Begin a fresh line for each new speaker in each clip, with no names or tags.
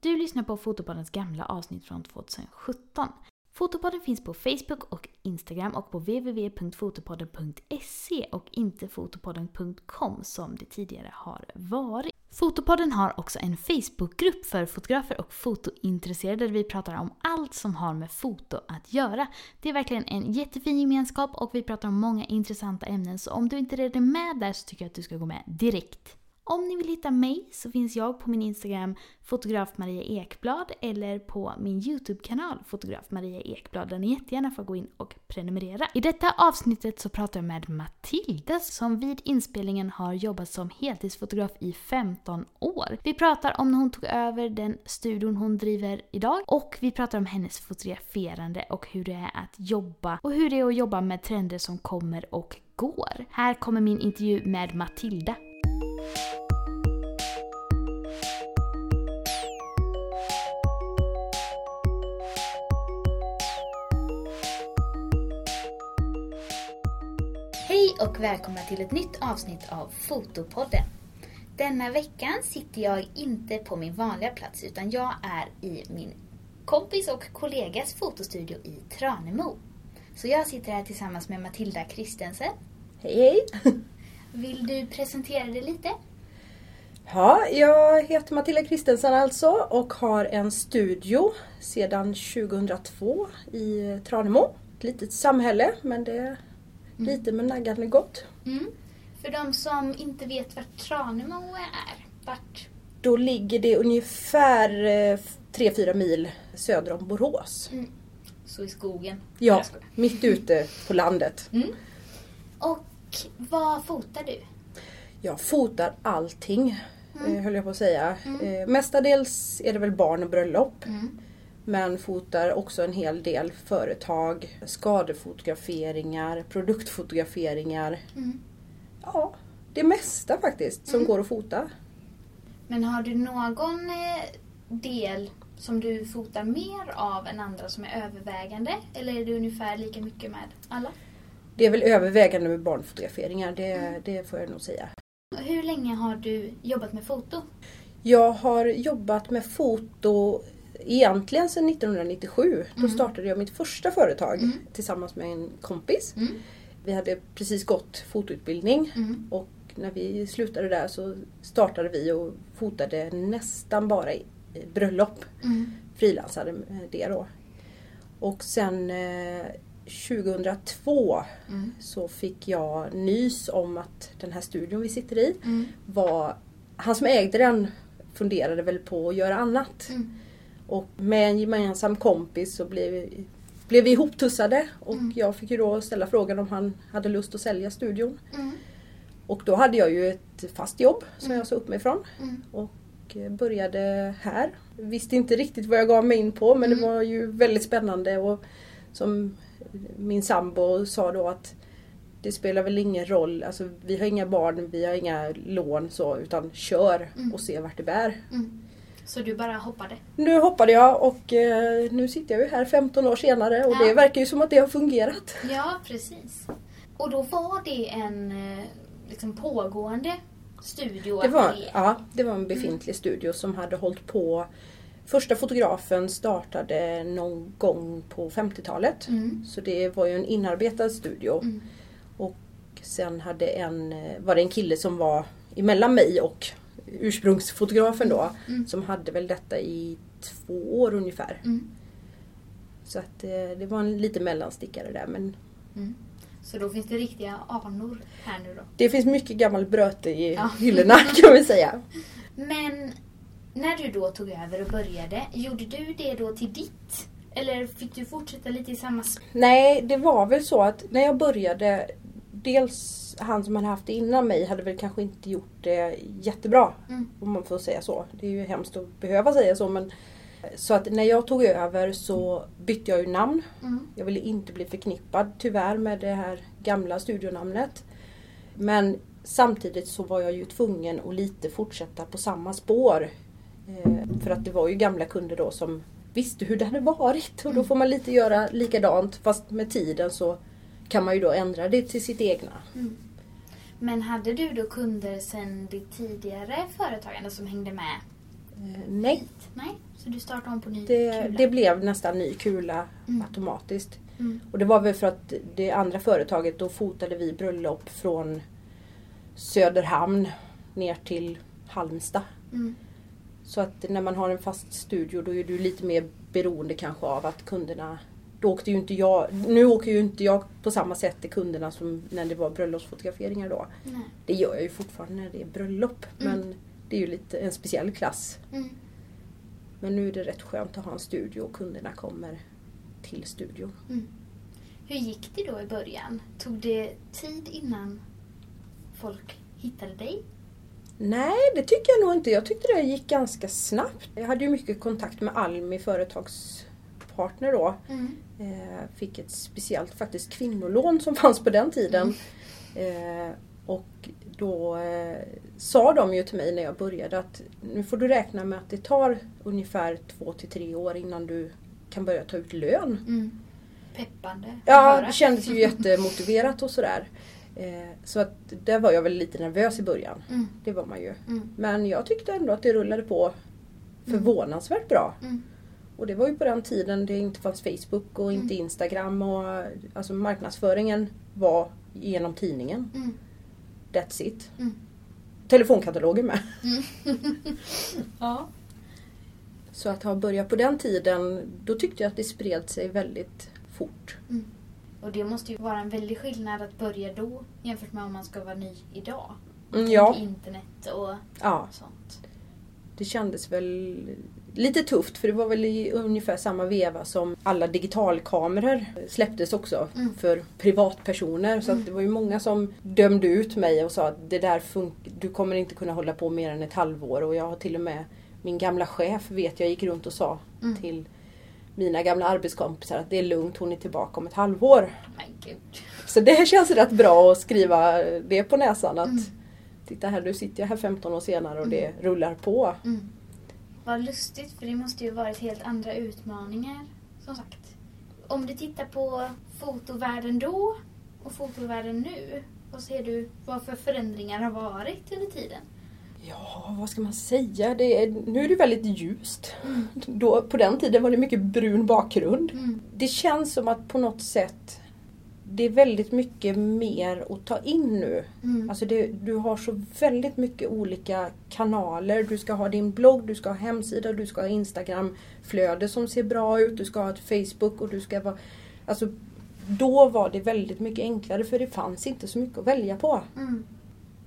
Du lyssnar på Fotopoddens gamla avsnitt från 2017. Fotopodden finns på Facebook och Instagram och på www.fotopodden.se och inte fotopodden.com som det tidigare har varit. Fotopodden har också en Facebookgrupp för fotografer och fotointresserade där vi pratar om allt som har med foto att göra. Det är verkligen en jättefin gemenskap och vi pratar om många intressanta ämnen så om du inte redan är med där så tycker jag att du ska gå med direkt. Om ni vill hitta mig så finns jag på min Instagram fotograf Maria Ekblad eller på min YouTube-kanal fotograf Maria Ekblad där ni jättegärna får gå in och prenumerera. I detta avsnittet så pratar jag med Matilda som vid inspelningen har jobbat som heltidsfotograf i 15 år. Vi pratar om när hon tog över den studion hon driver idag och vi pratar om hennes fotograferande och hur det är att jobba och hur det är att jobba med trender som kommer och går. Här kommer min intervju med Matilda. Och välkomna till ett nytt avsnitt av Fotopodden. Denna veckan sitter jag inte på min vanliga plats utan jag är i min kompis och kollegas fotostudio i Tranemo. Så jag sitter här tillsammans med Matilda Kristensen.
Hej hej!
Vill du presentera dig lite?
Ja, jag heter Matilda Kristensen alltså och har en studio sedan 2002 i Tranemo. Ett litet samhälle men det är lite med naggarna gott.
Mm. För de som inte vet vart Tranemo är, vart?
Då ligger det ungefär 3-4 mil söder om Borås.
Mm. Så i skogen?
Ja, mitt ute på landet.
Mm. Och vad fotar du?
Jag fotar allting,
Mm.
eh, höll jag på att säga.
Mm.
Eh, mestadels är det väl barn och bröllop.
Mm.
Men fotar också en hel del företag, skadefotograferingar, produktfotograferingar.
Mm.
Ja, det mesta faktiskt som
Mm.
går att fota.
Men har du någon eh, del som du fotar mer av än andra som är övervägande? Eller är det ungefär lika mycket med alla?
Det är väl övervägande med barnfotograferingar, det, det får jag nog säga.
Hur länge har du jobbat med foto?
Jag har jobbat med foto egentligen sedan 1997. Då
Mm.
startade jag mitt första företag
Mm.
tillsammans med en kompis.
Mm.
Vi hade precis gått fotoutbildning och när vi slutade där så startade vi och fotade nästan bara bröllop.
Mm.
Frilansade med det då. Och sen eh, 2002
Mm.
så fick jag nys om att den här studion vi sitter i
Mm.
var, han som ägde den funderade väl på att göra annat.
Mm.
Och med en gemensam kompis så blev vi, blev vi ihoptussade och
Mm.
jag fick ju då ställa frågan om han hade lust att sälja studion.
Mm.
Och då hade jag ju ett fast jobb som
Mm.
jag sa upp mig från
Mm.
och eh, började här. Visste inte riktigt vad jag gav mig in på men
Mm.
det var ju väldigt spännande och som min sambo sa då att det spelar väl ingen roll, alltså vi har inga barn, vi har inga lån så utan kör
Mm.
och se vart det bär.
Mm. Så du bara hoppade?
Nu hoppade jag och eh, nu sitter jag ju här 15 år senare och
Ja.
det verkar ju som att det har fungerat.
Ja, precis. Och då var det en eh, liksom pågående studio?
Det var, ja, det var en befintlig studio som hade hållit på Första fotografen startade någon gång på 50-talet.
Mm.
Så det var ju en inarbetad studio.
Mm.
Och sen hade en, eh, var det en kille som var emellan mig och ursprungsfotografen då.
Mm.
Som hade väl detta i två år ungefär.
Mm.
Så att eh, det var en liten mellanstickare där. Men
Mm. Så då finns det riktiga anor här nu då?
det finns mycket gammal bröte i
Ja.
hyllorna kan vi säga.
Men när du då tog över och började, gjorde du det då till ditt? Eller fick du fortsätta lite i samma...
Nej, det var väl så att när jag började Dels han som hade haft det innan mig hade väl kanske inte gjort det jättebra.
Mm.
Om man får säga så. Det är ju hemskt att behöva säga så men Så att när jag tog över så bytte jag ju namn.
Mm.
Jag ville inte bli förknippad tyvärr med det här gamla studionamnet. Men samtidigt så var jag ju tvungen att lite fortsätta på samma spår. Eh, för att det var ju gamla kunder då som visste hur det hade varit och då får man lite göra likadant fast med tiden så kan man ju då ändra det till sitt egna.
Mm. Men hade du då kunder sen ditt tidigare företagande som hängde med
Eh, nej,
Nej. Så du startade om på ny
Det,
kula?
det blev nästan ny kula
Mm.
automatiskt.
Mm.
Och det var väl för att det andra företaget, då fotade vi bröllop från Söderhamn ner till Halmstad.
Mm.
Så att när man har en fast studio då är du lite mer beroende kanske av att kunderna då åkte ju inte jag, nu åker ju inte jag på samma sätt till kunderna som när det var bröllopsfotograferingar då.
Nej.
Det gör jag ju fortfarande när det är bröllop
Mm.
men det är ju lite en speciell klass.
Mm.
Men nu är det rätt skönt att ha en studio och kunderna kommer till studion.
Mm. Hur gick det då i början? Tog det tid innan folk hittade dig?
Nej, det tycker jag nog inte. Jag tyckte det gick ganska snabbt. Jag hade ju mycket kontakt med Almi företagspartner då.
Mm.
Eh, fick ett speciellt faktiskt kvinnolån som fanns på den tiden. Eh, och då eh, sa de ju till mig när jag började att nu får du räkna med att det tar ungefär två till tre år innan du kan börja ta ut lön.
Mm. Peppande.
Ja, det kändes ju jättemotiverat och sådär. Så att där var jag väl lite nervös i början.
Mm.
Det var man ju.
Mm.
Men jag tyckte ändå att det rullade på förvånansvärt bra.
Mm.
Och det var ju på den tiden det inte fanns Facebook och inte
Mm.
Instagram. Och, alltså marknadsföringen var genom tidningen.
Mm.
That's it.
Mm.
Telefonkatalogen med.
Ja.
Så att ha börjat på den tiden, då tyckte jag att det spred sig väldigt fort.
Och det måste ju vara en väldig skillnad att börja då jämfört med om man ska vara ny idag.
Mm, ja,
Internet och
ja,
sånt.
det kändes väl lite tufft för det var väl i ungefär samma veva som alla digitalkameror släpptes också
Mm.
för privatpersoner. Så att det var ju många som dömde ut mig och sa att det där du kommer inte kunna hålla på mer än ett halvår. Och jag har till och med min gamla chef vet jag gick runt och sa
Mm.
till mina gamla arbetskompisar att det är lugnt, hon är tillbaka om ett halvår.
Gud.
Så det känns rätt bra att skriva det på näsan att
Mm.
titta här, nu sitter jag här 15 år senare och det rullar på.
Mm. Vad lustigt, för det måste ju varit helt andra utmaningar, som sagt. Om du tittar på fotovärlden då och fotovärlden nu, vad ser du vad för förändringar har varit under tiden?
Ja, vad ska man säga? Det är, nu är det väldigt ljust. Då, på den tiden var det mycket brun bakgrund.
Mm.
Det känns som att på något sätt det är väldigt mycket mer att ta in nu.
Mm.
Alltså det, du har så väldigt mycket olika kanaler. Du ska ha din blogg, du ska ha hemsida, du ska ha Instagram-flöde som ser bra ut, du ska ha ett Facebook och du ska vara... Alltså, då var det väldigt mycket enklare för det fanns inte så mycket att välja på.
Mm.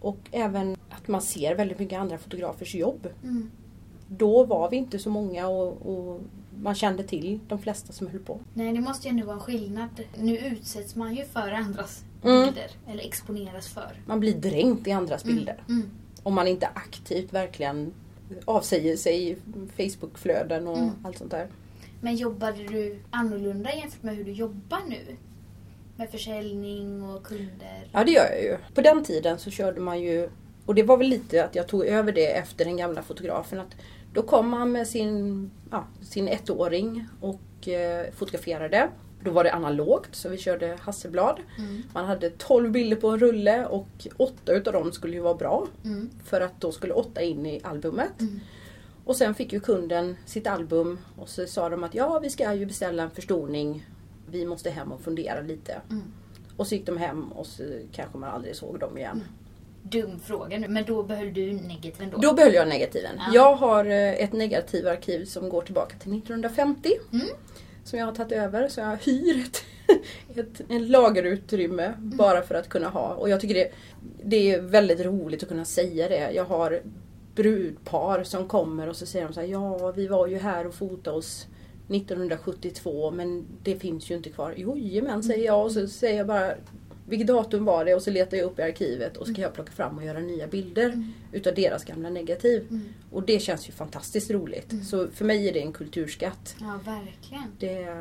Och även att man ser väldigt mycket andra fotografers jobb.
Mm.
Då var vi inte så många och, och man kände till de flesta som höll på.
Nej, det måste ju ändå vara en skillnad. Nu utsätts man ju för andras
Mm.
bilder, eller exponeras för.
Man blir dränkt i andras bilder.
Mm.
Om man inte aktivt verkligen avsäger sig Facebookflöden och
Mm.
allt sånt där.
Men jobbade du annorlunda jämfört med hur du jobbar nu? Med försäljning och kunder?
Ja det gör jag ju. På den tiden så körde man ju, och det var väl lite att jag tog över det efter den gamla fotografen. Att då kom man med sin, ja, sin ettåring och eh, fotograferade. Då var det analogt så vi körde Hasselblad.
Mm.
Man hade 12 bilder på en rulle och åtta utav dem skulle ju vara bra.
Mm.
För att då skulle åtta in i albumet.
Mm.
Och sen fick ju kunden sitt album och så sa de att ja vi ska ju beställa en förstoring. Vi måste hem och fundera lite.
Mm.
Och så gick de hem och så kanske man aldrig såg dem igen.
Dum fråga nu, men då behöll du negativen då?
Då behöll jag negativen.
Ja.
Jag har eh, ett negativarkiv som går tillbaka till 1950.
Mm.
Som jag har tagit över. Så jag hyr ett, ett, en lagerutrymme
Mm.
bara för att kunna ha. Och jag tycker det, det är väldigt roligt att kunna säga det. Jag har brudpar som kommer och så säger de så här, ja vi var ju här och fotade oss 1972 men det finns ju inte kvar. Jo, men säger jag och så säger jag bara vilket datum var det och så letar jag upp i arkivet och så kan jag plocka fram och göra nya bilder
Mm.
utav deras gamla negativ.
Mm.
Och det känns ju fantastiskt roligt.
Mm.
Så för mig är det en kulturskatt.
Ja, verkligen.
Det,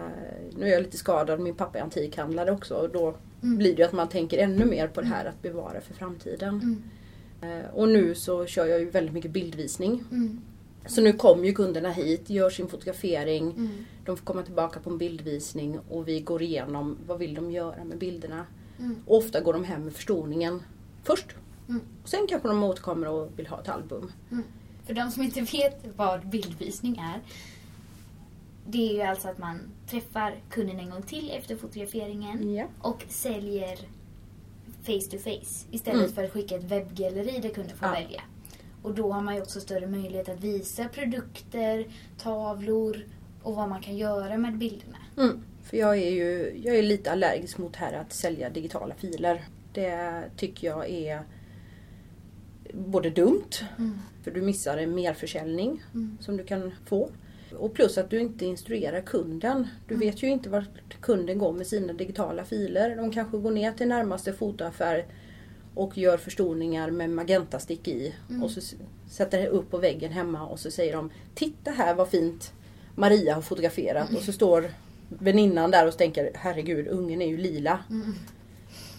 nu är jag lite skadad, min pappa är antikhandlare också och då
Mm.
blir det ju att man tänker ännu mer på det här att bevara för framtiden.
Mm.
Eh, Och nu så kör jag ju väldigt mycket bildvisning.
Mm.
Så nu kommer ju kunderna hit, gör sin fotografering,
Mm.
de får komma tillbaka på en bildvisning och vi går igenom vad vill de göra med bilderna.
Mm.
Och ofta går de hem med förstoringen först.
Mm.
Och sen kanske de återkommer och vill ha ett album.
För de som inte vet vad bildvisning är det är ju alltså att man träffar kunden en gång till efter fotograferingen
Ja.
och säljer face to face istället
Mm.
för att skicka ett webbgalleri där kunden får
Ja.
välja. Och då har man ju också större möjlighet att visa produkter, tavlor och vad man kan göra med bilderna.
Mm. För jag är ju jag är lite allergisk mot här att sälja digitala filer. Det tycker jag är både dumt,
Mm.
för du missar en merförsäljning
Mm.
som du kan få. Och plus att du inte instruerar kunden. Du
Mm.
vet ju inte vart kunden går med sina digitala filer. De kanske går ner till närmaste fotoaffär och gör förstoringar med magentastick i.
Mm.
Och så sätter det upp på väggen hemma och så säger de Titta här vad fint Maria har fotograferat. Och så står väninnan där och tänker Herregud, ungen är ju lila.
Mm.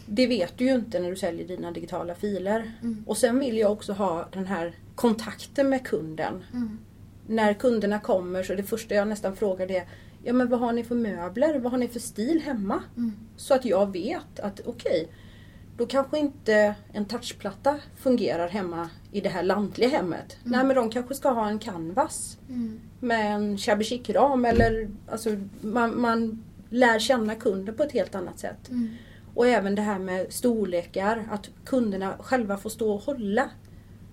Det vet du ju inte när du säljer dina digitala filer.
Mm.
Och sen vill jag också ha den här kontakten med kunden.
Mm.
När kunderna kommer så det första jag nästan frågar det är Ja men vad har ni för möbler? Vad har ni för stil hemma?
Mm.
Så att jag vet att okej, då kanske inte en touchplatta fungerar hemma i det här lantliga hemmet.
Mm.
Nej men de kanske ska ha en canvas
Mm.
med en shabby chic-ram eller alltså man, man lär känna kunden på ett helt annat sätt.
Mm.
Och även det här med storlekar, att kunderna själva får stå och hålla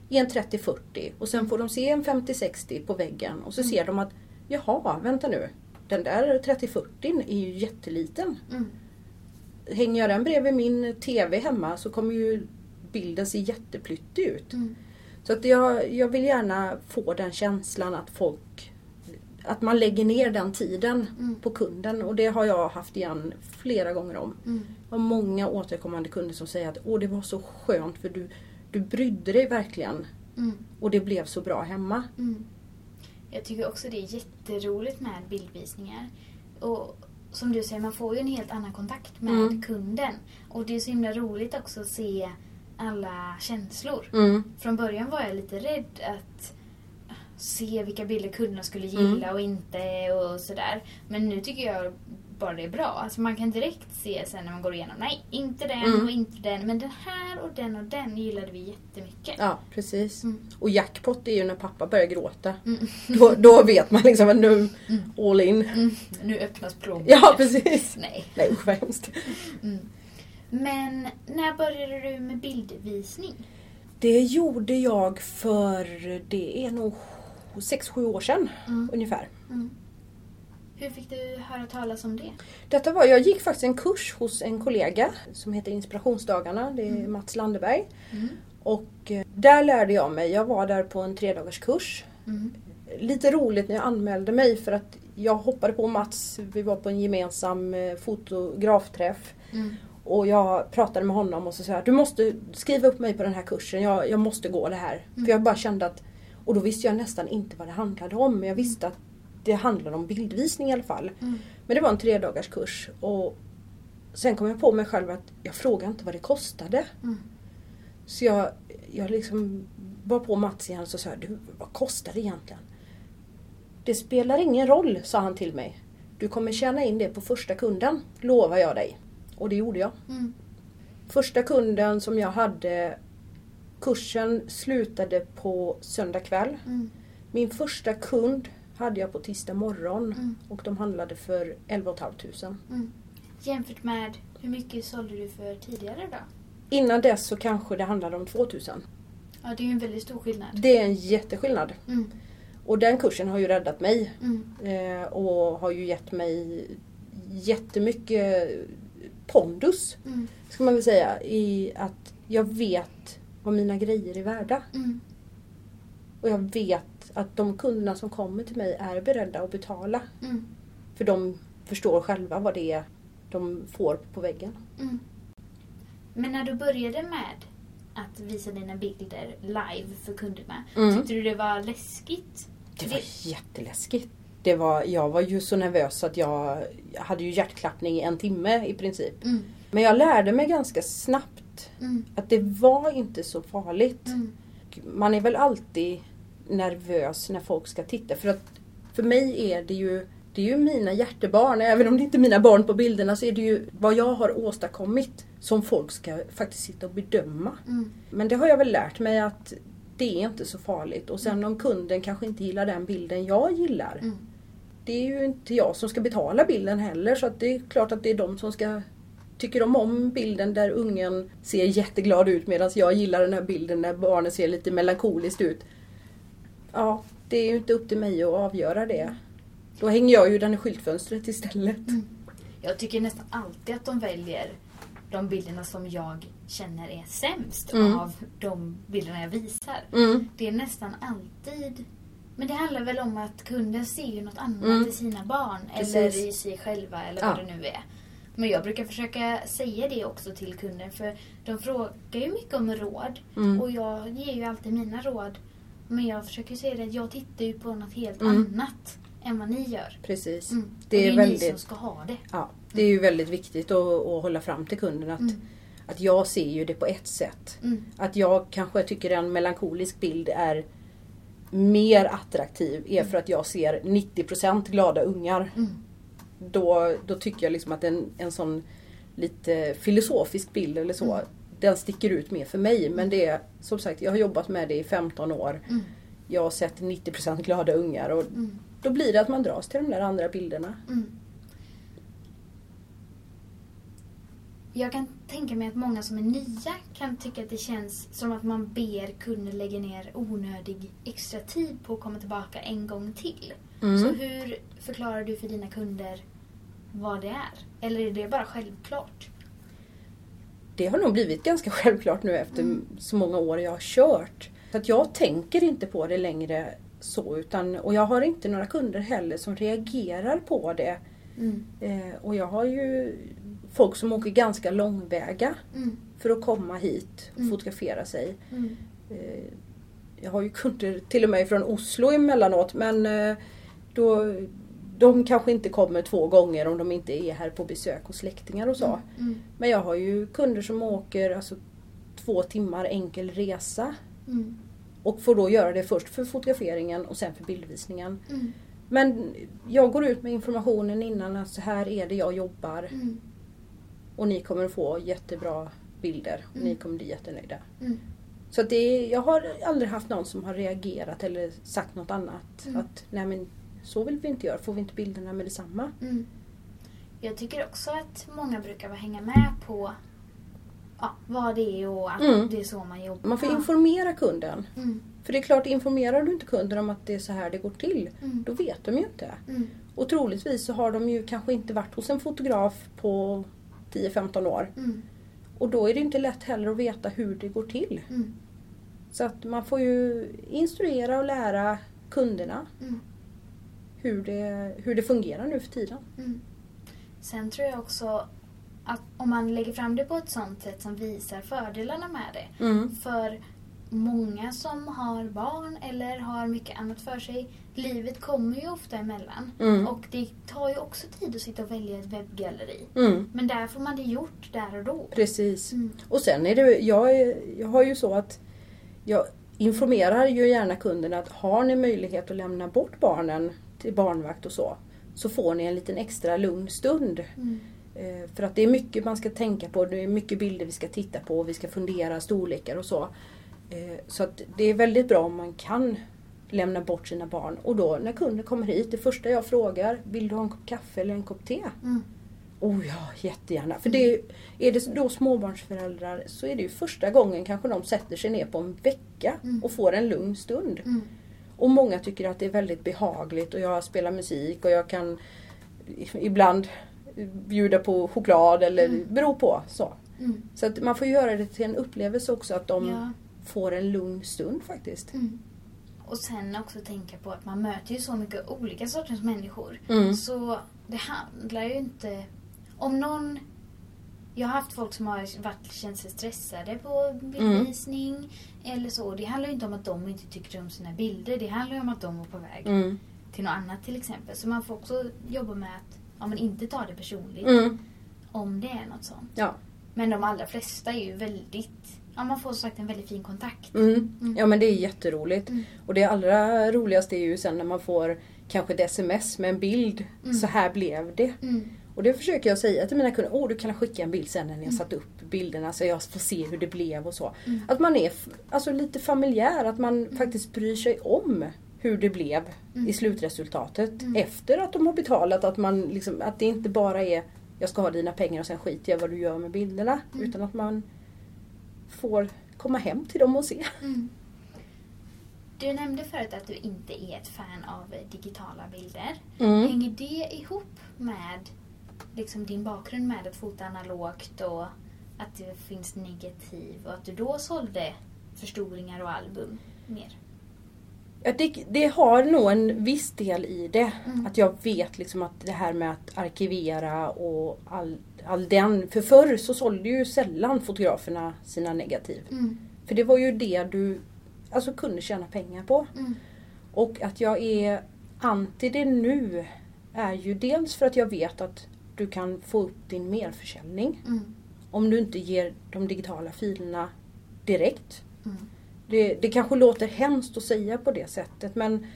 i en 30-40 och sen får de se en 50-60 på väggen och så
Mm.
ser de att jaha, vänta nu, den där 30-40 är ju jätteliten.
Mm.
Hänger jag den bredvid min TV hemma så kommer ju bilden se jätteplyttig ut.
Mm.
Så att jag, jag vill gärna få den känslan att folk att man lägger ner den tiden
Mm.
på kunden och det har jag haft igen flera gånger om.
Mm.
Har många återkommande kunder som säger att Åh, det var så skönt för du, du brydde dig verkligen
Mm.
och det blev så bra hemma.
Mm. Jag tycker också det är jätteroligt med bildvisningar. Och som du säger, man får ju en helt annan kontakt med
Mm.
kunden. Och det är så himla roligt också att se alla känslor.
Mm.
Från början var jag lite rädd att se vilka bilder kunderna skulle
Mm.
gilla och inte och sådär. Men nu tycker jag bara det är bra. Alltså man kan direkt se sen när man går igenom, nej inte den
Mm.
och inte den. Men den här och den och den gillade vi jättemycket.
Ja, precis.
Mm.
Och jackpot är ju när pappa börjar gråta.
Mm.
Då, då vet man liksom att nu, all in.
Mm. Nu öppnas plånboken.
Ja, precis.
Nej.
Nej usch vad hemskt.
Mm. Men när började du med bildvisning?
Det gjorde jag för, det är nog 6-7 år sedan
Mm.
ungefär.
Mm. Hur fick du höra talas om det?
Detta var, jag gick faktiskt en kurs hos en kollega som heter Inspirationsdagarna, det är
Mm.
Mats Landeberg.
Mm.
Och eh, där lärde jag mig, jag var där på en tredagars kurs.
Mm.
Lite roligt när jag anmälde mig för att jag hoppade på Mats, vi var på en gemensam eh, fotografträff.
Mm.
Och jag pratade med honom och så sa jag, du måste skriva upp mig på den här kursen, jag, jag måste gå det här.
Mm.
För jag bara kände att, och då visste jag nästan inte vad det handlade om, men jag visste att det handlade om bildvisning i alla fall.
Mm.
Men det var en tredagars kurs och sen kom jag på mig själv att jag frågade inte vad det kostade.
Mm.
Så jag, jag liksom var på Mats igen och så sa du vad kostar det egentligen? Det spelar ingen roll, sa han till mig. Du kommer tjäna in det på första kunden, lovar jag dig. Och det gjorde jag.
Mm.
Första kunden som jag hade, kursen slutade på söndag kväll.
Mm.
Min första kund hade jag på tisdag morgon
Mm.
och de handlade för 11 500.
Mm. Jämfört med hur mycket sålde du för tidigare då?
Innan dess så kanske det handlade om 2000.
Ja, det är ju en väldigt stor skillnad.
Det är en jätteskillnad.
Mm.
Och den kursen har ju räddat mig
Mm.
eh, och har ju gett mig jättemycket pondus,
Mm.
ska man väl säga, i att jag vet vad mina grejer är värda.
Mm.
Och jag vet att de kunderna som kommer till mig är beredda att betala.
Mm.
För de förstår själva vad det är de får på väggen.
Mm. Men när du började med att visa dina bilder live för kunderna,
Mm.
tyckte du det var läskigt?
Det var jätteläskigt. Det var, jag var ju så nervös att jag, hade ju hjärtklappning i en timme i princip.
Mm.
Men jag lärde mig ganska snabbt
Mm.
att det var inte så farligt.
Mm.
Man är väl alltid nervös när folk ska titta. För att för mig är det ju det är ju mina hjärtebarn. Även om det inte är mina barn på bilderna så är det ju vad jag har åstadkommit som folk ska faktiskt sitta och bedöma.
Mm.
Men det har jag väl lärt mig att det är inte så farligt. Och sen om kunden kanske inte gillar den bilden jag gillar.
Mm.
det är ju inte jag som ska betala bilden heller så det är klart att det är de som ska Tycker de om bilden där ungen ser jätteglad ut medan jag gillar den här bilden där barnet ser lite melankoliskt ut. Ja, det är ju inte upp till mig att avgöra det. Då hänger jag ju den i skyltfönstret istället. Mm.
Jag tycker nästan alltid att de väljer de bilderna som jag känner är sämst mm. av de bilderna jag visar. Mm. Det är nästan alltid men det handlar väl om att kunden ser ju något annat mm. i sina barn Precis. eller i sig själva eller ja. vad det nu är. Men jag brukar försöka säga det också till kunden för de frågar ju mycket om råd mm. och jag ger ju alltid mina råd. Men jag försöker säga det att jag tittar ju på något helt mm. annat än vad ni gör.
Precis.
Mm. Det, är, det är väldigt, ni som ska ha det.
Ja, det är ju väldigt viktigt att, att hålla fram till kunden att, mm. att jag ser ju det på ett sätt. Mm. Att jag kanske tycker en melankolisk bild är mer attraktiv är för att jag ser 90% glada ungar. Mm. Då, då tycker jag liksom att en, en sån lite filosofisk bild eller så, mm. Den sticker ut mer för mig. Men det är som sagt, jag har jobbat med det i 15 år. Mm. Jag har sett 90% glada ungar och mm. då blir det att man dras till de där andra bilderna. Mm.
Jag kan tänka mig att många som är nya kan tycka att det känns som att man ber kunden lägga ner onödig extra tid på att komma tillbaka en gång till. Mm. Så hur förklarar du för dina kunder vad det är? Eller är det bara självklart?
Det har nog blivit ganska självklart nu efter mm. så många år jag har kört. Så att jag tänker inte på det längre så utan, och jag har inte några kunder heller som reagerar på det. Mm. Eh, och jag har ju folk som åker ganska långväga mm. för att komma hit och mm. fotografera sig. Mm. Eh, jag har ju kunder till och med från Oslo emellanåt men eh, då, de kanske inte kommer två gånger om de inte är här på besök hos släktingar och så. Mm. mm. Men jag har ju kunder som åker alltså, två timmar enkel resa. Mm. Och får då göra det först för fotograferingen och sen för bildvisningen. Mm. Men jag går ut med informationen innan att så här är det jag jobbar. Mm. Och ni kommer att få jättebra bilder och ni kommer bli jättenöjda. Så det, jag har aldrig haft någon som har reagerat eller sagt något annat. Att nej men så vill vi inte göra, får vi inte bilderna med detsamma. Mm.
Jag tycker också att många brukar hänga med på ja, vad det är och att mm. det är så man jobbar.
Man får informera kunden. Mm. För det är klart, informerar du inte kunden om att det är så här det går till, mm. då vet de ju inte. Mm. Och troligtvis så har de ju kanske inte varit hos en fotograf på 10-15 år. Mm. Och då är det inte lätt heller att veta hur det går till. Så att man får ju instruera och lära kunderna hur det, hur det fungerar nu för tiden. Mm.
Sen tror jag också att om man lägger fram det på ett sånt sätt som visar fördelarna med det. Mm. För många som har barn eller har mycket annat för sig, livet kommer ju ofta emellan. Mm. Och det tar ju också tid att sitta och välja ett webbgalleri. Mm. Men där får man det gjort där och då.
Precis. Mm. Och sen är det, jag, jag har ju så att jag informerar ju gärna kunderna att har ni möjlighet att lämna bort barnen till barnvakt och så, så får ni en liten extra lugn stund. Mm. Eh, för att det är mycket man ska tänka på, det är mycket bilder vi ska titta på, vi ska fundera storlekar och så. Eh, så att det är väldigt bra om man kan lämna bort sina barn. Och då när kunden kommer hit, det första jag frågar, vill du ha en kopp kaffe eller en kopp te? Mm. Oh ja, jättegärna. För det är, är det då småbarnsföräldrar så är det ju första gången kanske de sätter sig ner på en vecka mm. och får en lugn stund. Mm. Och många tycker att det är väldigt behagligt och jag spelar musik och jag kan ibland bjuda på choklad eller mm. bero på. Så, mm. så att man får göra det till en upplevelse också att de ja. får en lugn stund faktiskt. Mm.
Och sen också tänka på att man möter ju så mycket olika sorters människor. Mm. Så det handlar ju inte... Om någon jag har haft folk som har varit, känt sig stressade på bildvisning mm. eller så. Det handlar ju inte om att de inte tycker om sina bilder. Det handlar ju om att de var på väg mm. till något annat till exempel. Så man får också jobba med att ja, men inte ta det personligt. Mm. Om det är något sånt. Ja. Men de allra flesta är ju väldigt Ja, man får sagt en väldigt fin kontakt.
Mm. Mm. Ja men det är jätteroligt. Mm. Och det allra roligaste är ju sen när man får kanske ett sms med en bild. Så här blev det. Och det försöker jag säga till mina kunder. Åh, du kan skicka en bild sen när ni har satt upp bilderna så jag får se hur det blev och så. Mm. Att man är alltså, lite familjär, att man mm. faktiskt bryr sig om hur det blev
Mm.
i slutresultatet
Mm.
efter att de har betalat. Att, man liksom, att det inte bara är jag ska ha dina pengar och sen skiter jag vad du gör med bilderna.
Mm.
Utan att man får komma hem till dem och se.
Mm. Du nämnde förut att du inte är ett fan av digitala bilder.
Mm.
Hänger det ihop med liksom din bakgrund med att fota analogt och att det finns negativ och att du då sålde förstoringar och album mer?
Ja, det, det har nog en viss del i det.
Mm.
Att jag vet liksom att det här med att arkivera och all, all den. För förr så sålde ju sällan fotograferna sina negativ.
Mm.
För det var ju det du alltså, kunde tjäna pengar på.
Mm.
Och att jag är anti det nu är ju dels för att jag vet att du kan få upp din merförsäljning
Mm.
om du inte ger de digitala filerna direkt.
Mm.
Det, det kanske låter hemskt att säga på det sättet men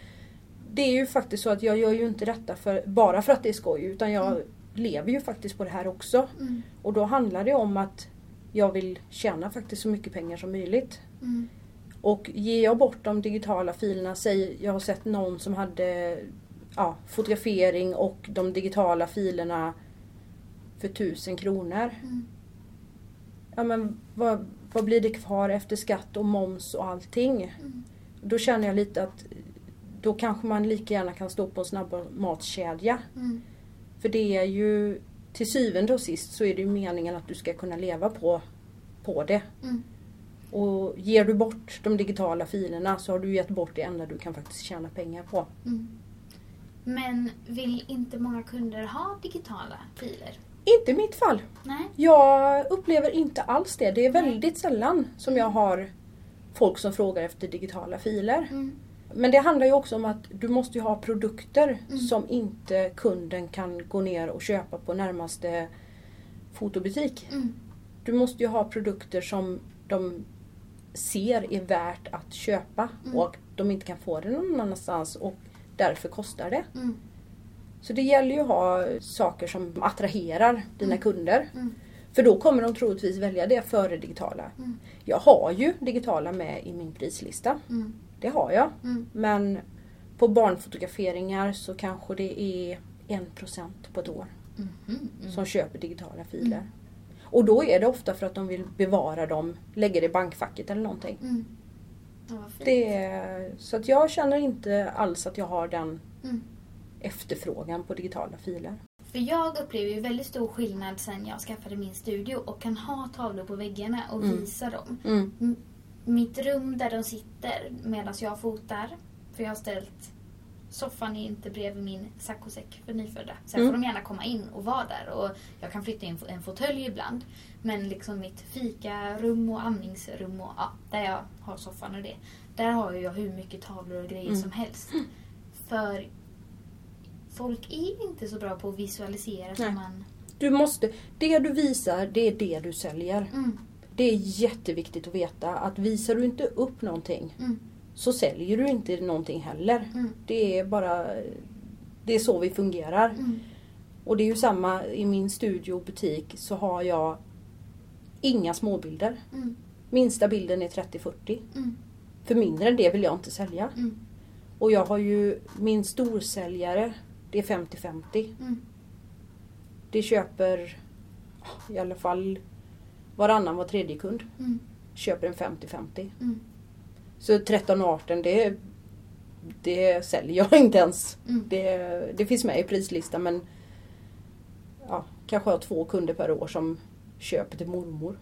det är ju faktiskt så att jag gör ju inte detta för, bara för att det är skoj utan jag
Mm.
lever ju faktiskt på det här också.
Mm.
Och då handlar det om att jag vill tjäna faktiskt så mycket pengar som möjligt.
Mm.
Och ger jag bort de digitala filerna, säg jag har sett någon som hade ja, fotografering och de digitala filerna för tusen kronor.
Mm.
Ja men vad, vad blir det kvar efter skatt och moms och allting?
Mm.
Då känner jag lite att då kanske man lika gärna kan stå på en snabbmatskedja.
Mm.
För det är ju till syvende och sist så är det ju meningen att du ska kunna leva på, på det.
Mm.
Och ger du bort de digitala filerna så har du gett bort det enda du kan faktiskt tjäna pengar på.
Mm. Men vill inte många kunder ha digitala filer?
Inte i mitt fall.
Nej.
Jag upplever inte alls det. Det är väldigt sällan som jag har folk som frågar efter digitala filer.
Mm.
Men det handlar ju också om att du måste ju ha produkter
Mm.
som inte kunden kan gå ner och köpa på närmaste fotobutik.
Mm.
Du måste ju ha produkter som de ser är värt att köpa
Mm.
och de inte kan få det någon annanstans och därför kostar det. Så det gäller ju att ha saker som attraherar dina
Mm.
kunder.
Mm.
För då kommer de troligtvis välja det före digitala.
Mm.
Jag har ju digitala med i min prislista.
Mm.
Det har jag.
Mm.
Men på barnfotograferingar så kanske det är 1% på ett år.
Mm.
som köper digitala filer. Och då är det ofta för att de vill bevara dem, lägga det i bankfacket eller någonting.
Mm. Ja.
Det så att jag känner inte alls att jag har den
Mm.
Efterfrågan på digitala filer.
För jag upplever ju väldigt stor skillnad sen jag skaffade min studio och kan ha tavlor på väggarna och
Mm.
visa dem.
Mm.
Mitt rum där de sitter medan jag fotar, för jag har ställt soffan är inte bredvid min saccosäck för nyfödda. Sen
Mm.
får de gärna komma in och vara där och jag kan flytta in en fåtölj ibland. Men liksom mitt fikarum och amningsrum och ja, där jag har soffan och det. Där har jag hur mycket tavlor och grejer
Mm.
som helst. För folk är inte så bra på att visualisera
Nej.
som man...
Du måste, det du visar, det är det du säljer.
Mm,
Det är jätteviktigt att veta att visar du inte upp någonting
mm,
så säljer du inte någonting heller.
mm,
Det är bara det är så vi fungerar.
mm,
Och det är ju samma i min studio och butik så har jag inga småbilder.
mm,
Minsta bilden är 30-40.
mm,
För mindre än det vill jag inte sälja. Och jag har ju min storsäljare, det är 50-50.
mm,
Det köper i alla fall varannan var tredje kund.
mm,
Köper en 50-50.
mm,
Så 13 och 18 det, det säljer jag inte ens.
mm.
Det, det finns med i prislistan men ja, kanske har två kunder per år som köper till mormor.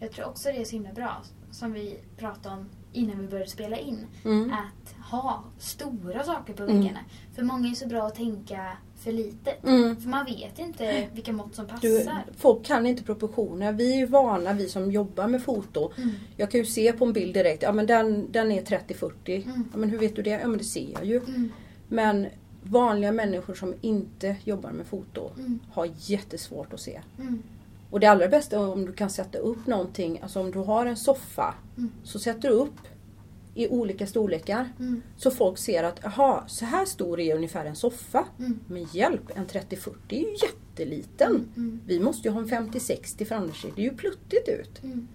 Jag tror också det är så himla bra, som vi pratade om innan vi började spela in,
Mm.
att ha stora saker på
Mm.
väggarna. För många är så bra att tänka för litet.
Mm.
För man vet inte vilka mått som
Du,
passar.
folk kan inte proportioner. Vi är ju vana, vi som jobbar med foto.
Mm.
Jag kan ju se på en bild direkt, ja men den, den är 30-40.
Mm.
Ja, men hur vet du det? Ja men det ser jag ju.
Mm.
Men vanliga människor som inte jobbar med foto
Mm.
har jättesvårt att se.
Mm.
Och det allra bästa är om du kan sätta upp någonting, alltså om du har en soffa
Mm.
så sätter du upp i olika storlekar
Mm.
så folk ser att aha, så här stor är ungefär en soffa.
Mm.
Men hjälp, en 30-40 är ju jätteliten.
Mm.
Vi måste ju ha en 50-60 för annars ser det ju pluttigt ut.
Mm.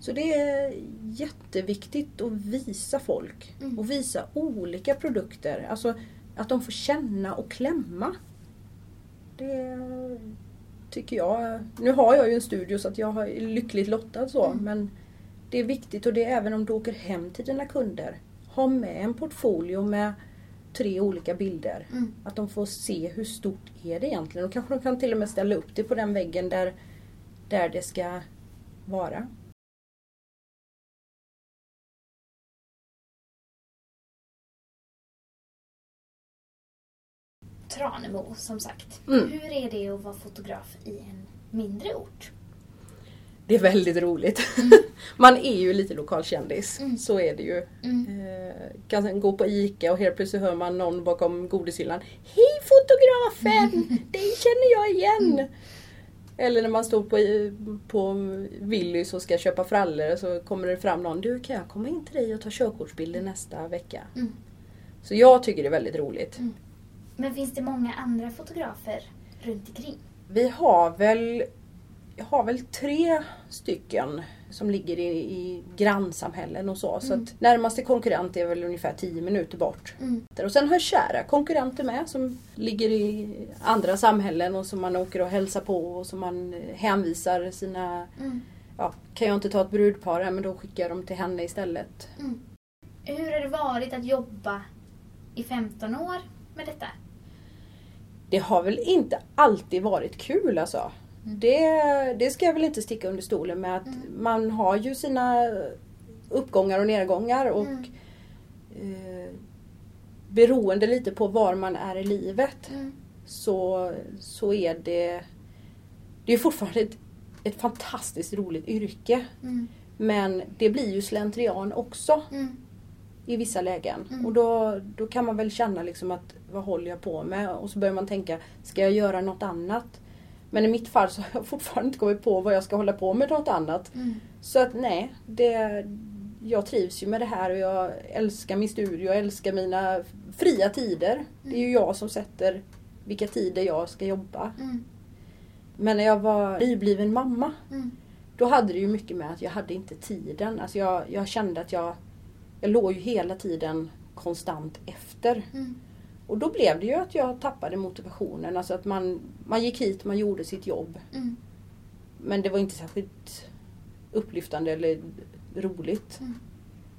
Så det är jätteviktigt att visa folk
Mm.
och visa olika produkter. Alltså att de får känna och klämma. Det tycker jag. Nu har jag ju en studio så att jag är lyckligt lottad så
Mm.
men det är viktigt och det är även om du åker hem till dina kunder. Ha med en portfolio med tre olika bilder.
Mm.
Att de får se hur stort är det egentligen och kanske de kan till och med ställa upp det på den väggen där, där det ska vara.
Tranemo som sagt.
Mm.
Hur är det att vara fotograf i en mindre ort?
Det är väldigt roligt. Man är ju lite lokalkändis.
Mm.
Så är det ju.
Mm.
Eh, kan gå på ICA och helt plötsligt hör man någon bakom godishyllan. Hej fotografen! Dig känner jag igen! Eller när man står på, på Willys och ska köpa frallor så kommer det fram någon. Du kan jag komma in till dig och ta körkortsbilder nästa vecka?
Mm.
Så jag tycker det är väldigt roligt.
Men finns det många andra fotografer runt omkring?
Vi har väl, har väl tre stycken som ligger i, i grannsamhällen och så. Så
Mm.
att närmaste konkurrent är väl ungefär 10 minuter bort.
Mm.
Och sen har jag kära konkurrenter med som ligger i andra samhällen och som man åker och hälsar på och som man hänvisar sina,
Mm.
ja, kan jag inte ta ett brudpar här men då skickar jag dem till henne istället.
Mm. Hur har det varit att jobba i 15 år med detta?
Det har väl inte alltid varit kul alltså.
Mm.
Det, det ska jag väl inte sticka under stolen med att
Mm.
man har ju sina uppgångar och nedgångar och
Mm.
eh, beroende lite på var man är i livet
Mm.
så, så är det Det är fortfarande ett, ett fantastiskt roligt yrke.
Mm.
Men det blir ju slentrian också
Mm.
I vissa lägen.
Mm.
Och då, då kan man väl känna liksom att vad håller jag på med? Och så börjar man tänka, ska jag göra något annat? Men i mitt fall så har jag fortfarande inte kommit på vad jag ska hålla på med något annat.
Mm.
Så att nej, det, jag trivs ju med det här och jag älskar min studio, jag älskar mina fria tider. Det är ju jag som sätter vilka tider jag ska jobba.
Mm.
Men när jag var nybliven mamma,
Mm.
då hade det ju mycket med att jag hade inte tiden. Alltså jag, jag kände att jag, jag låg ju hela tiden konstant efter.
Mm.
Och då blev det ju att jag tappade motivationen. Alltså att man, man gick hit, man gjorde sitt jobb.
Mm.
Men det var inte särskilt upplyftande eller roligt.
Mm.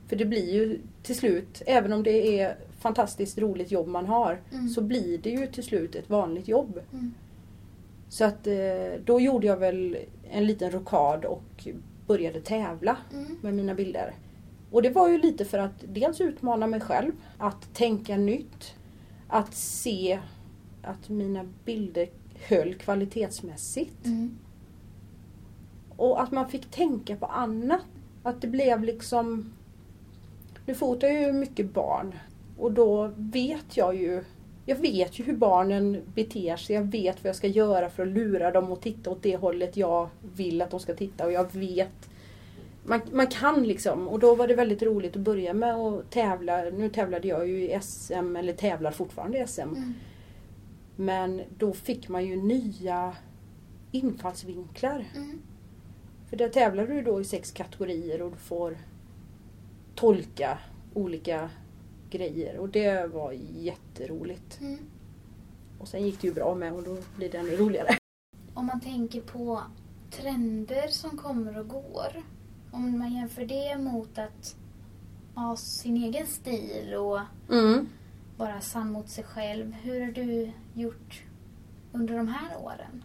För det blir ju till slut, även om det är fantastiskt roligt jobb man har,
Mm.
så blir det ju till slut ett vanligt jobb.
Mm.
Så att eh, då gjorde jag väl en liten rokad och började tävla
Mm.
med mina bilder. Och det var ju lite för att dels utmana mig själv, att tänka nytt, att se att mina bilder höll kvalitetsmässigt.
Mm.
Och att man fick tänka på annat. Att det blev liksom... Nu fotar jag ju mycket barn. Och då vet jag ju... Jag vet ju hur barnen beter sig. Jag vet vad jag ska göra för att lura dem att titta åt det hållet jag vill att de ska titta. Och jag vet... Man, man kan liksom. Och då var det väldigt roligt att börja med att tävla. Nu tävlade jag ju i SM, eller tävlar fortfarande i SM.
Mm.
Men då fick man ju nya infallsvinklar.
Mm.
För där tävlar du då i sex kategorier och du får tolka olika grejer och det var jätteroligt.
Mm.
Och sen gick det ju bra med och då blir det ännu roligare.
Om man tänker på trender som kommer och går. Om man jämför det mot att ha sin egen stil och
Mm.
vara sann mot sig själv. Hur har du gjort under de här åren?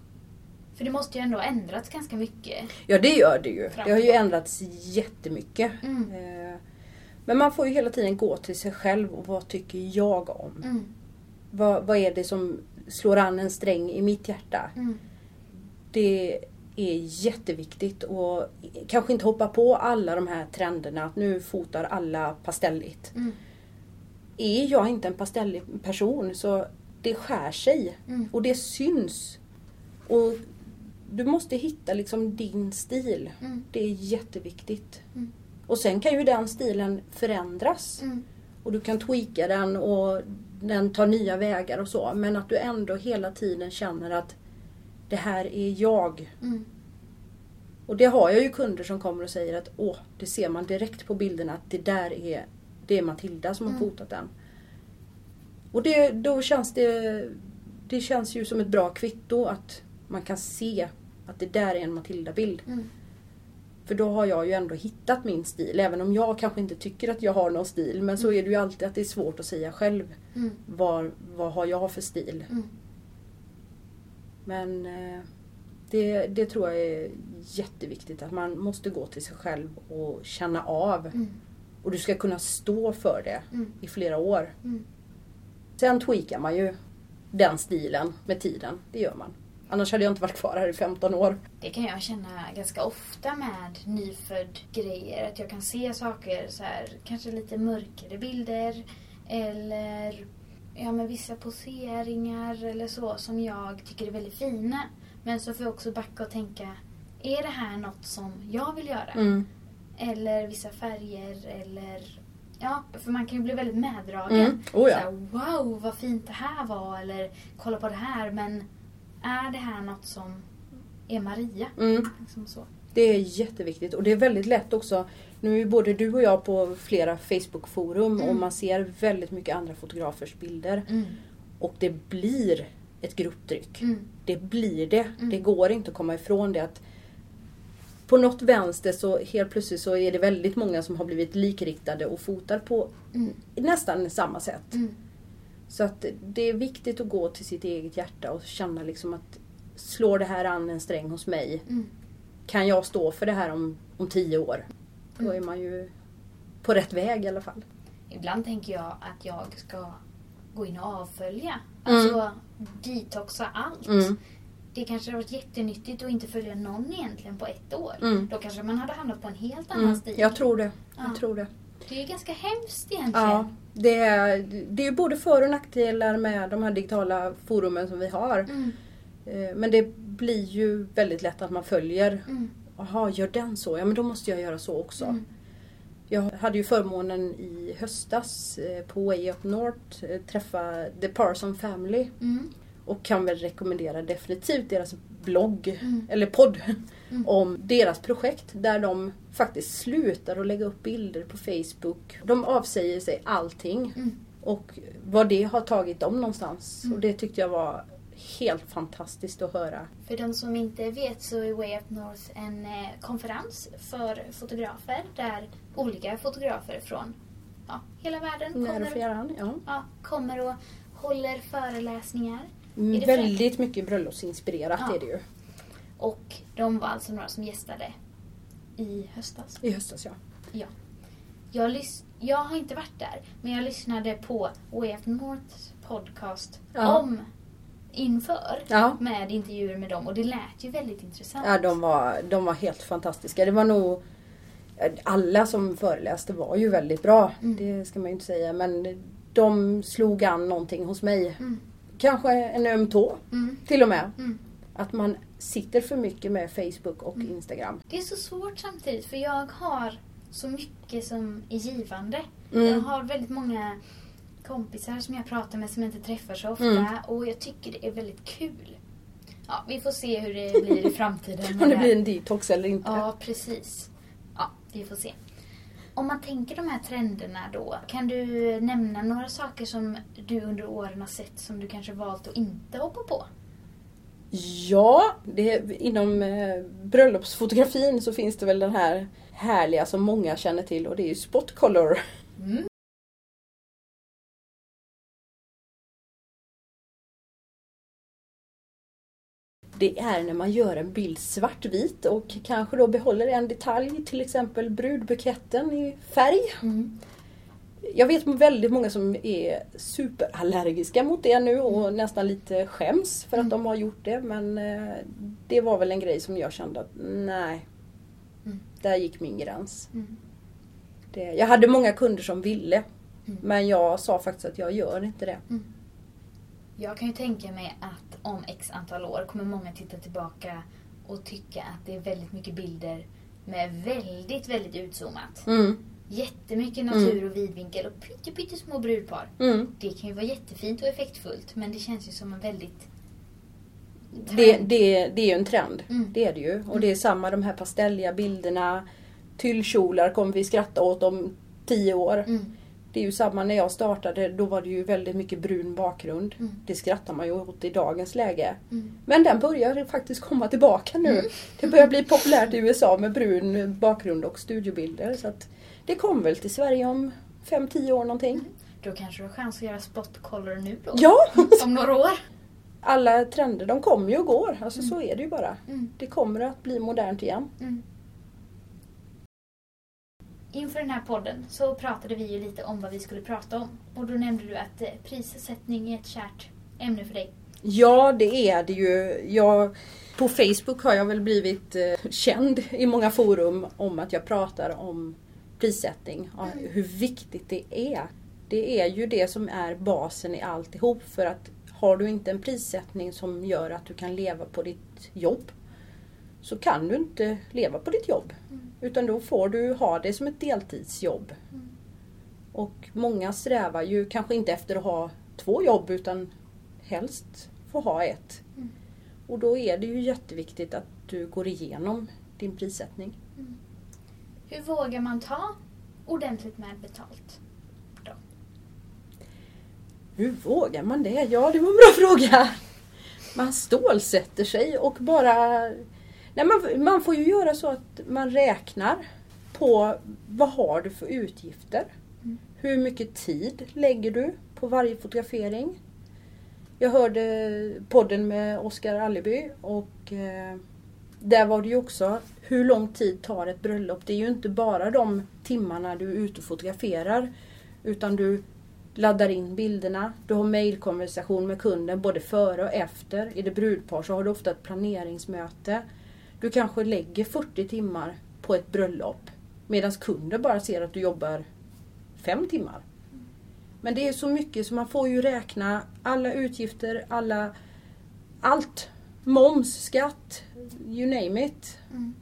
För det måste ju ändå ha ändrats ganska mycket.
Ja det gör det ju.
Framåt.
Det har ju ändrats jättemycket.
Mm.
Eh, Men man får ju hela tiden gå till sig själv och vad tycker jag om?
Mm.
Vad, vad är det som slår an en sträng i mitt hjärta?
Mm.
Det är jätteviktigt och kanske inte hoppa på alla de här trenderna att nu fotar alla pastelligt.
Mm.
Är jag inte en pastellig person så det skär sig
Mm.
och det syns. Och du måste hitta liksom din stil.
Mm.
Det är jätteviktigt.
Mm.
Och sen kan ju den stilen förändras.
Mm.
Och du kan tweaka den och den tar nya vägar och så. Men att du ändå hela tiden känner att det här är jag.
Mm.
Och det har jag ju kunder som kommer och säger att åh, det ser man direkt på bilderna att det där är, det är Matilda som har
Mm.
fotat den. Och det, då känns det, det känns ju som ett bra kvitto att man kan se att det där är en Matilda-bild.
Mm.
För då har jag ju ändå hittat min stil. Även om jag kanske inte tycker att jag har någon stil. Men så är det ju alltid att det är svårt att säga själv.
Mm.
Vad, vad har jag för stil?
Mm.
Men eh, det, det tror jag är jätteviktigt. Att man måste gå till sig själv och känna av.
Mm.
Och du ska kunna stå för det
Mm.
i flera år.
Mm.
Sen tweakar man ju den stilen med tiden. Det gör man. Annars hade jag inte varit kvar här i 15 år.
Det kan jag känna ganska ofta med nyfödd grejer. Att jag kan se saker så här, kanske lite mörkare bilder. Eller ja, men vissa poseringar eller så som jag tycker är väldigt fina. Men så får jag också backa och tänka, är det här något som jag vill göra?
Mm.
Eller vissa färger eller... Ja, för man kan ju bli väldigt meddragen.
Mm. Oh, ja.
så här, wow, vad fint det här var. Eller kolla på det här. Men är det här något som är Maria?
Mm.
Liksom så.
Det är jätteviktigt och det är väldigt lätt också. Nu är både du och jag på flera Facebook-forum
Mm.
och man ser väldigt mycket andra fotografers bilder.
Mm.
Och det blir ett grupptryck.
Mm.
Det blir det.
Mm.
Det går inte att komma ifrån det. att På något vänster så helt plötsligt så är det väldigt många som har blivit likriktade och fotar på
Mm.
nästan samma sätt.
Mm.
Så att det är viktigt att gå till sitt eget hjärta och känna liksom att slår det här an en sträng hos mig? Kan jag stå för det här om, om tio år? Då
Mm.
är man ju på rätt väg i alla fall.
Ibland tänker jag att jag ska gå in och avfölja.
Mm.
Alltså detoxa allt.
Mm.
Det kanske hade varit jättenyttigt att inte följa någon egentligen på ett år.
Mm.
Då kanske man hade hamnat på en helt annan
Mm.
stil.
Jag tror det.
Ja.
Jag tror det.
Det är ju ganska hemskt egentligen.
Ja, det är, det är både för och nackdelar med de här digitala forumen som vi har.
Mm.
Eh, Men det blir ju väldigt lätt att man följer.
Mm.
Jaha, gör den så? Ja men då måste jag göra så också.
Mm.
Jag hade ju förmånen i höstas eh, på Way Up North eh, träffa The Parson Family.
Mm.
Och kan väl rekommendera definitivt deras blogg,
Mm.
eller podd,
Mm.
om deras projekt där de faktiskt slutar att lägga upp bilder på Facebook. De avsäger sig allting
Mm.
och vad det har tagit dem någonstans.
Mm.
Och det tyckte jag var helt fantastiskt att höra.
För de som inte vet så är Way Up North en eh, konferens för fotografer där olika fotografer från ja, hela världen
När och
kommer,
fjärran, ja.
ja, kommer och håller föreläsningar.
Mm, Väldigt mycket bröllopsinspirerat
Ja.
är det ju.
Och de var alltså några som gästade i höstas.
I höstas ja.
Jag, lys- jag har inte varit där, men jag lyssnade på Way Up Norths podcast
Ja.
om inför
Ja,
med intervjuer med dem och det lät ju väldigt intressant.
ja de, var, de var helt fantastiska. Det var nog alla som föreläste var ju väldigt bra.
Mm.
Det ska man ju inte säga. Men de slog an någonting hos mig.
Mm.
Kanske en öm tå
Mm.
till och med.
Mm.
Att man sitter för mycket med Facebook och
Mm.
Instagram.
Det är så svårt samtidigt för jag har så mycket som är givande.
Mm.
Jag har väldigt många kompisar som jag pratar med som jag inte träffar så ofta
Mm.
och jag tycker det är väldigt kul. Ja, vi får se hur det blir i framtiden.
Om det blir en detox eller inte.
Ja, precis. Ja, vi får se. Om man tänker de här trenderna då, kan du nämna några saker som du under åren har sett som du kanske valt att inte hoppa på?
Ja, det, inom eh, bröllopsfotografin så finns det väl den här härliga som många känner till och det är ju spot color.
Mm.
Det är när man gör en bild svartvit och kanske då behåller en detalj, till exempel brudbuketten i färg.
Mm.
Jag vet väldigt många som är superallergiska mot det nu och nästan lite skäms för att
Mm.
de har gjort det. Men eh, det var väl en grej som jag kände att nej,
Mm.
där gick min gräns.
Mm.
Det, jag hade många kunder som ville
Mm.
men jag sa faktiskt att jag gör inte det.
Jag kan ju tänka mig att om x antal år kommer många titta tillbaka och tycka att det är väldigt mycket bilder med väldigt, väldigt utzoomat.
Mm,
Jättemycket natur och vidvinkel och pytte, pyttesmå brudpar.
mm,
Det kan ju vara jättefint och effektfullt men det känns ju som en väldigt
det, det, det är ju en trend.
Mm.
Det är det ju. Och det är samma de här pastelliga bilderna. Tyllkjolar kommer vi skratta åt om tio år.
Mm.
Det är ju samma när jag startade. Då var det ju väldigt mycket brun bakgrund.
Mm.
Det skrattar man ju åt i dagens läge.
Mm.
Men den börjar faktiskt komma tillbaka nu. Det börjar bli populärt i USA med brun bakgrund och studiobilder. Så det kommer väl till Sverige om 5-10 år någonting.
Då kanske du har chans att göra spot color nu då?
Ja!
Om några år?
Alla trender de kommer ju och går. Alltså så är det ju bara.
Mm.
Det kommer att bli modernt igen.
Mm. Inför den här podden så pratade vi ju lite om vad vi skulle prata om. Och då nämnde du att eh, prissättning är ett kärt ämne för dig.
Ja, det är det ju. Jag, på Facebook har jag väl blivit eh, känd i många forum om att jag pratar om prissättning. Ja, hur viktigt det är. Det är ju det som är basen i alltihop. För att har du inte en prissättning som gör att du kan leva på ditt jobb så kan du inte leva på ditt jobb. Utan då får du ha det som ett deltidsjobb.
Mm.
Och många strävar ju kanske inte efter att ha två jobb utan helst få ha ett.
Mm.
Och då är det ju jätteviktigt att du går igenom din prissättning.
Hur vågar man ta ordentligt med betalt? Då?
Hur vågar man det? Ja, det var en bra fråga. Man stålsätter sig och bara... Nej, man, man får ju göra så att man räknar på vad har du för utgifter?
Mm.
Hur mycket tid lägger du på varje fotografering? Jag hörde podden med Oskar Alleby och eh, där var det ju också hur lång tid tar ett bröllop? Det är ju inte bara de timmarna du är ute och fotograferar utan du laddar in bilderna, du har mejlkonversation med kunden både före och efter. Är det brudpar så har du ofta ett planeringsmöte. Du kanske lägger 40 timmar på ett bröllop medan kunden bara ser att du jobbar 5 timmar. Men det är så mycket så man får ju räkna alla utgifter, alla allt. Moms, skatt, you name it.
Mm.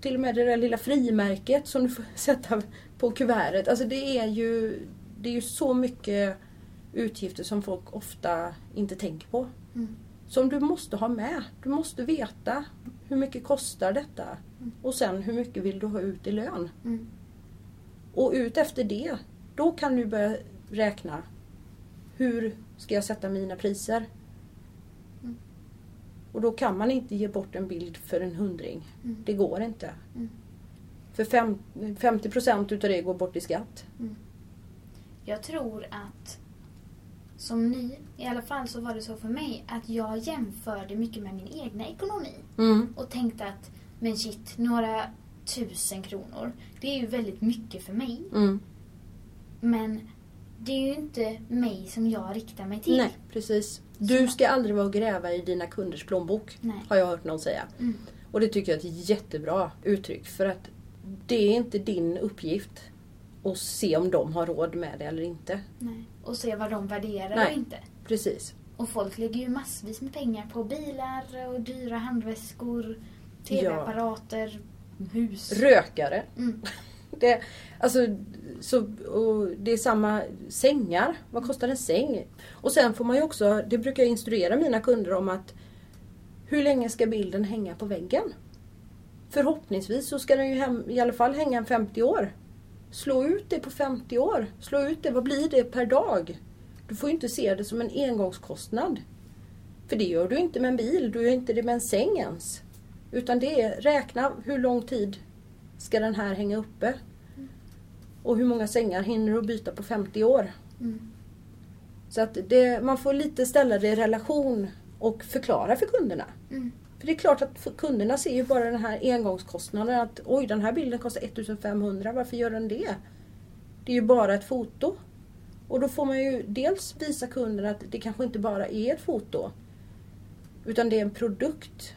Till och med det där lilla frimärket som du får sätta på kuvertet. Alltså det är ju, det är ju så mycket utgifter som folk ofta inte tänker på.
Mm.
Som du måste ha med. Du måste veta hur mycket kostar detta
Mm.
och sen hur mycket vill du ha ut i lön.
Mm.
Och ut efter det, då kan du börja räkna. Hur ska jag sätta mina priser?
Mm.
Och då kan man inte ge bort en bild för en hundring.
Mm.
Det går inte.
Mm.
För fem, 50 procent utav det går bort i skatt.
Jag tror att som ny, i alla fall så var det så för mig, att jag jämförde mycket med min egna ekonomi. Och tänkte att, men shit, några tusen kronor, det är ju väldigt mycket för mig.
Mm.
Men det är ju inte mig som jag riktar mig till.
Nej, precis. Du ska aldrig vara och gräva i dina kunders plånbok.
Nej.
Har jag hört någon säga.
Mm.
Och det tycker jag är ett jättebra uttryck. För att det är inte din uppgift att se om de har råd med det eller inte.
Nej. Och se vad de värderar
Nej.
och inte.
Precis.
Och folk lägger ju massvis med pengar på bilar och dyra handväskor, tv-apparater, hus.
Rökare.
Mm.
Det, alltså, så, och det är samma sängar. Vad kostar en säng? Och sen får man ju också, det brukar jag instruera mina kunder om att hur länge ska bilden hänga på väggen? Förhoppningsvis så ska den ju hem, i alla fall hänga 50 år. Slå ut det på 50 år. Slå ut det, vad blir det per dag? Du får inte se det som en engångskostnad. För det gör du inte med en bil, du gör inte det med en säng ens. Utan det är, räkna hur lång tid ska den här hänga uppe? Och hur många sängar hinner du byta på 50 år?
Mm.
Så att det, man får lite ställa det i relation och förklara för kunderna.
Mm.
För det är klart att kunderna ser ju bara den här engångskostnaden att oj den här bilden kostar 1500, varför gör den det? Det är ju bara ett foto. Och då får man ju dels visa kunden att det kanske inte bara är ett foto. Utan det är en produkt.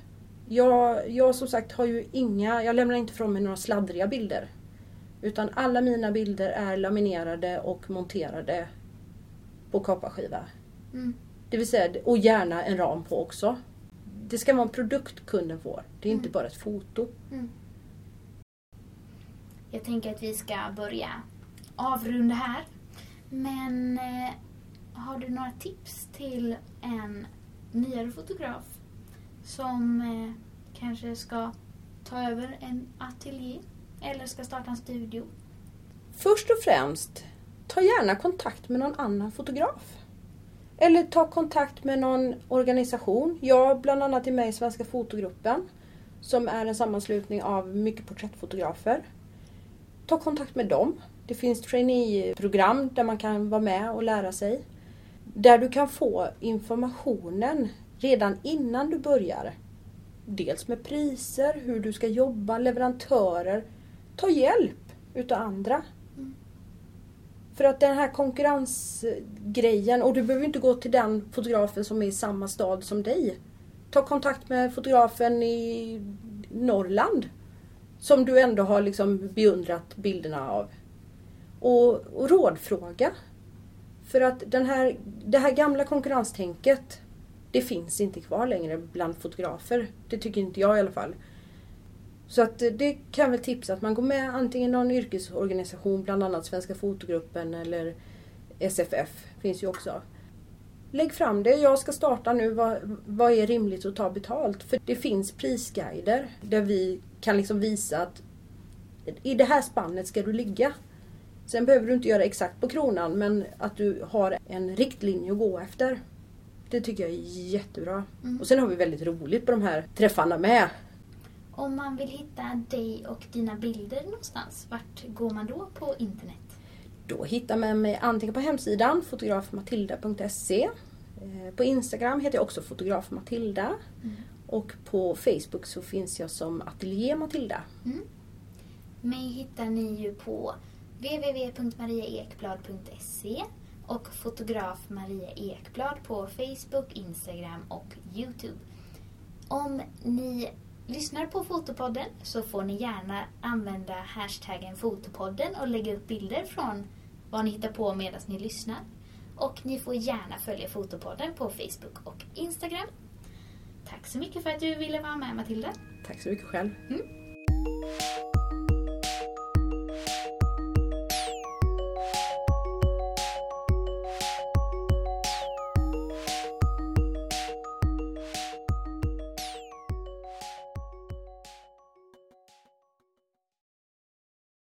Jag, jag som sagt har ju inga, jag lämnar inte från mig några sladdriga bilder. Utan alla mina bilder är laminerade och monterade på kopparskiva.
Mm.
Det vill säga, och gärna en ram på också. Det ska vara en produkt kunden får. Det är inte
Mm.
bara ett foto.
Mm. Jag tänker att vi ska börja avrunda här. Men eh, har du några tips till en nyare fotograf som eh, kanske ska ta över en ateljé eller ska starta en studio?
Först och främst, ta gärna kontakt med någon annan fotograf. Eller ta kontakt med någon organisation. Jag bland annat är med i Svenska fotogruppen som är en sammanslutning av mycket porträttfotografer. Ta kontakt med dem. Det finns traineeprogram där man kan vara med och lära sig. Där du kan få informationen redan innan du börjar. Dels med priser, hur du ska jobba, leverantörer. Ta hjälp utav andra. För att den här konkurrensgrejen, och du behöver inte gå till den fotografen som är i samma stad som dig. Ta kontakt med fotografen i Norrland. Som du ändå har liksom beundrat bilderna av. Och, och rådfråga. För att den här, det här gamla konkurrenstänket det finns inte kvar längre bland fotografer. Det tycker inte jag i alla fall. Så att det kan väl tipsa att man går med antingen någon yrkesorganisation, bland annat Svenska fotogruppen eller SFF finns ju också. Lägg fram det, jag ska starta nu, vad, vad är rimligt att ta betalt? För det finns prisguider där vi kan liksom visa att i det här spannet ska du ligga. Sen behöver du inte göra exakt på kronan men att du har en riktlinje att gå efter. Det tycker jag är jättebra.
Mm.
Och sen har vi väldigt roligt på de här träffarna med.
Om man vill hitta dig och dina bilder någonstans, vart går man då på internet?
Då hittar man mig antingen på hemsidan fotografmatilda.se eh, På Instagram heter jag också fotograf Matilda.
Mm.
Och på Facebook så finns jag som Atelier Matilda.
Mm. Mig hittar ni ju på www.mariaekblad.se och fotograf Maria Ekblad på Facebook, Instagram och Youtube. Om ni lyssnar på Fotopodden så får ni gärna använda hashtaggen Fotopodden och lägga upp bilder från vad ni hittar på medan ni lyssnar. Och ni får gärna följa Fotopodden på Facebook och Instagram. Tack så mycket för att du ville vara med Matilda.
Tack så mycket själv.
Mm.